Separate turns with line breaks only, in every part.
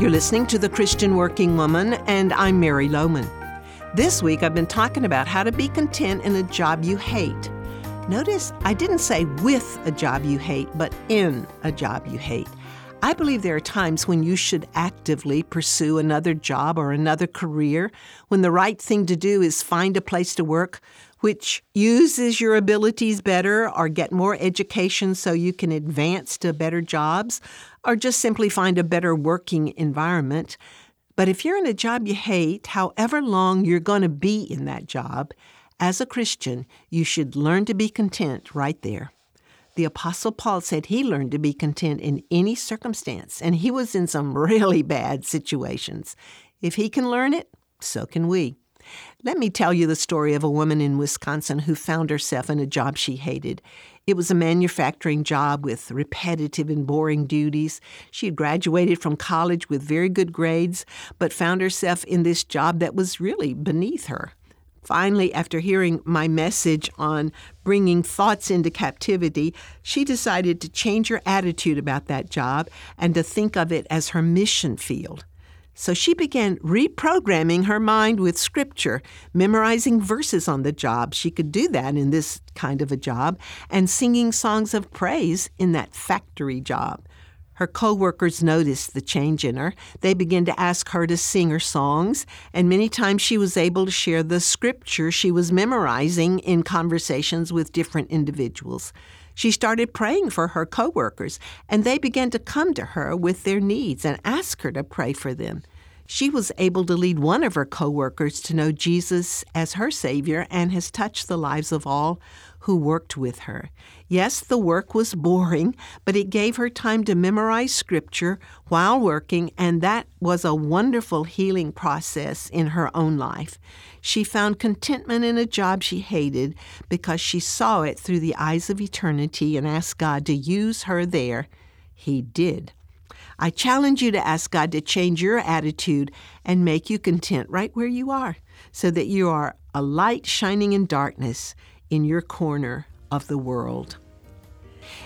You're listening to The Christian Working Woman, and I'm Mary Lowman. This week I've been talking about how to be content in a job you hate. Notice I didn't say with a job you hate, but in a job you hate. I believe there are times when you should actively pursue another job or another career, when the right thing to do is find a place to work which uses your abilities better or get more education so you can advance to better jobs or just simply find a better working environment. But if you're in a job you hate, however long you're going to be in that job, as a Christian, you should learn to be content right there. The Apostle Paul said he learned to be content in any circumstance, and he was in some really bad situations. If he can learn it, so can we. Let me tell you the story of a woman in Wisconsin who found herself in a job she hated. It was a manufacturing job with repetitive and boring duties. She had graduated from college with very good grades, but found herself in this job that was really beneath her. Finally, after hearing my message on bringing thoughts into captivity, she decided to change her attitude about that job and to think of it as her mission field. So she began reprogramming her mind with scripture, memorizing verses on the job. She could do that in this kind of a job, and singing songs of praise in that factory job. Her coworkers noticed the change in her. They began to ask her to sing her songs, and many times she was able to share the scripture she was memorizing in conversations with different individuals. She started praying for her coworkers, and they began to come to her with their needs and ask her to pray for them. She was able to lead one of her coworkers to know Jesus as her Savior and has touched the lives of all who worked with her. Yes, the work was boring, but it gave her time to memorize Scripture while working, and that was a wonderful healing process in her own life. She found contentment in a job she hated because she saw it through the eyes of eternity and asked God to use her there. He did. I challenge you to ask God to change your attitude and make you content right where you are so that you are a light shining in darkness in your corner of the world.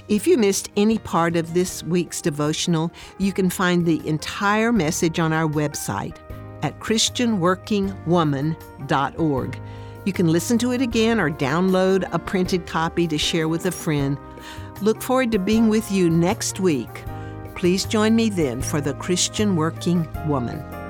If you missed any part of this week's devotional, you can find the entire message on our website at ChristianWorkingWoman.org. You can listen to it again or download a printed copy to share with a friend. Look forward to being with you next week. Please join me then for the Christian Working Woman.